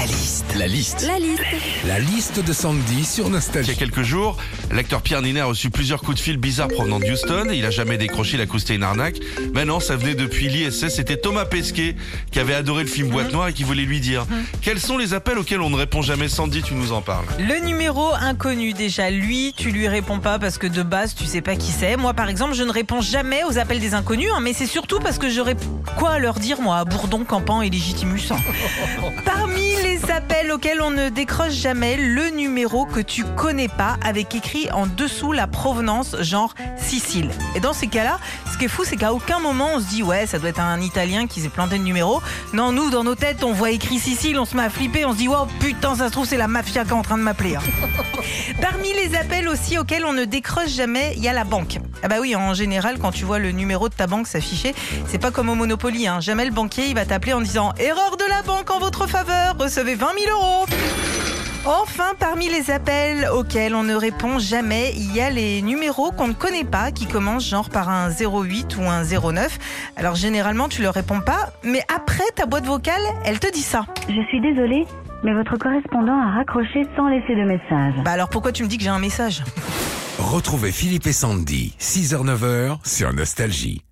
La liste. La liste. La liste. La liste de Sandy sur Il y Nostalgie. a quelques jours, l'acteur Pierre Ninet a reçu plusieurs coups de fil bizarres provenant de Houston. Il a jamais décroché la c'était une arnaque. Mais non, ça venait depuis l'ISS. C'était Thomas Pesquet qui avait adoré le film Boîte Noire et qui voulait lui dire quels sont les appels auxquels on ne répond jamais? Sandy, tu nous en parles. Le numéro inconnu, déjà, lui, tu lui réponds pas parce que de base, tu sais pas qui c'est. Moi, par exemple, je ne réponds jamais aux appels des inconnus, hein, mais c'est surtout parce que j'aurais quoi à leur dire, moi, à Bourdon, Campan et Légitimus. hein. Parmi les appels auxquels on ne décroche jamais, le numéro que tu connais pas, avec écrit en dessous la provenance, genre Sicile. Et dans ces cas-là, ce qui est fou, c'est qu'à aucun moment on se dit, ouais, ça doit être un Italien qui s'est planté de numéro. Non, nous, dans nos têtes, on voit écrit Sicile, on se met à flipper, on se dit, wow, putain, ça se trouve, c'est la mafia qui est en train de m'appeler. hein. Parmi les appels aussi auxquels on ne décroche jamais, il y a la banque. Ah bah oui, en général, quand tu vois le numéro de ta banque s'afficher, c'est pas comme au Monopoly. Hein. Jamais le banquier, il va t'appeler en disant Erreur de la banque en votre faveur, recevez 20 000 euros. Enfin, parmi les appels auxquels on ne répond jamais, il y a les numéros qu'on ne connaît pas, qui commencent genre par un 08 ou un 09. Alors généralement, tu leur réponds pas, mais après, ta boîte vocale, elle te dit ça. Je suis désolée, mais votre correspondant a raccroché sans laisser de message. Bah alors pourquoi tu me dis que j'ai un message? Retrouvez Philippe et Sandy, 6h-9h sur Nostalgie.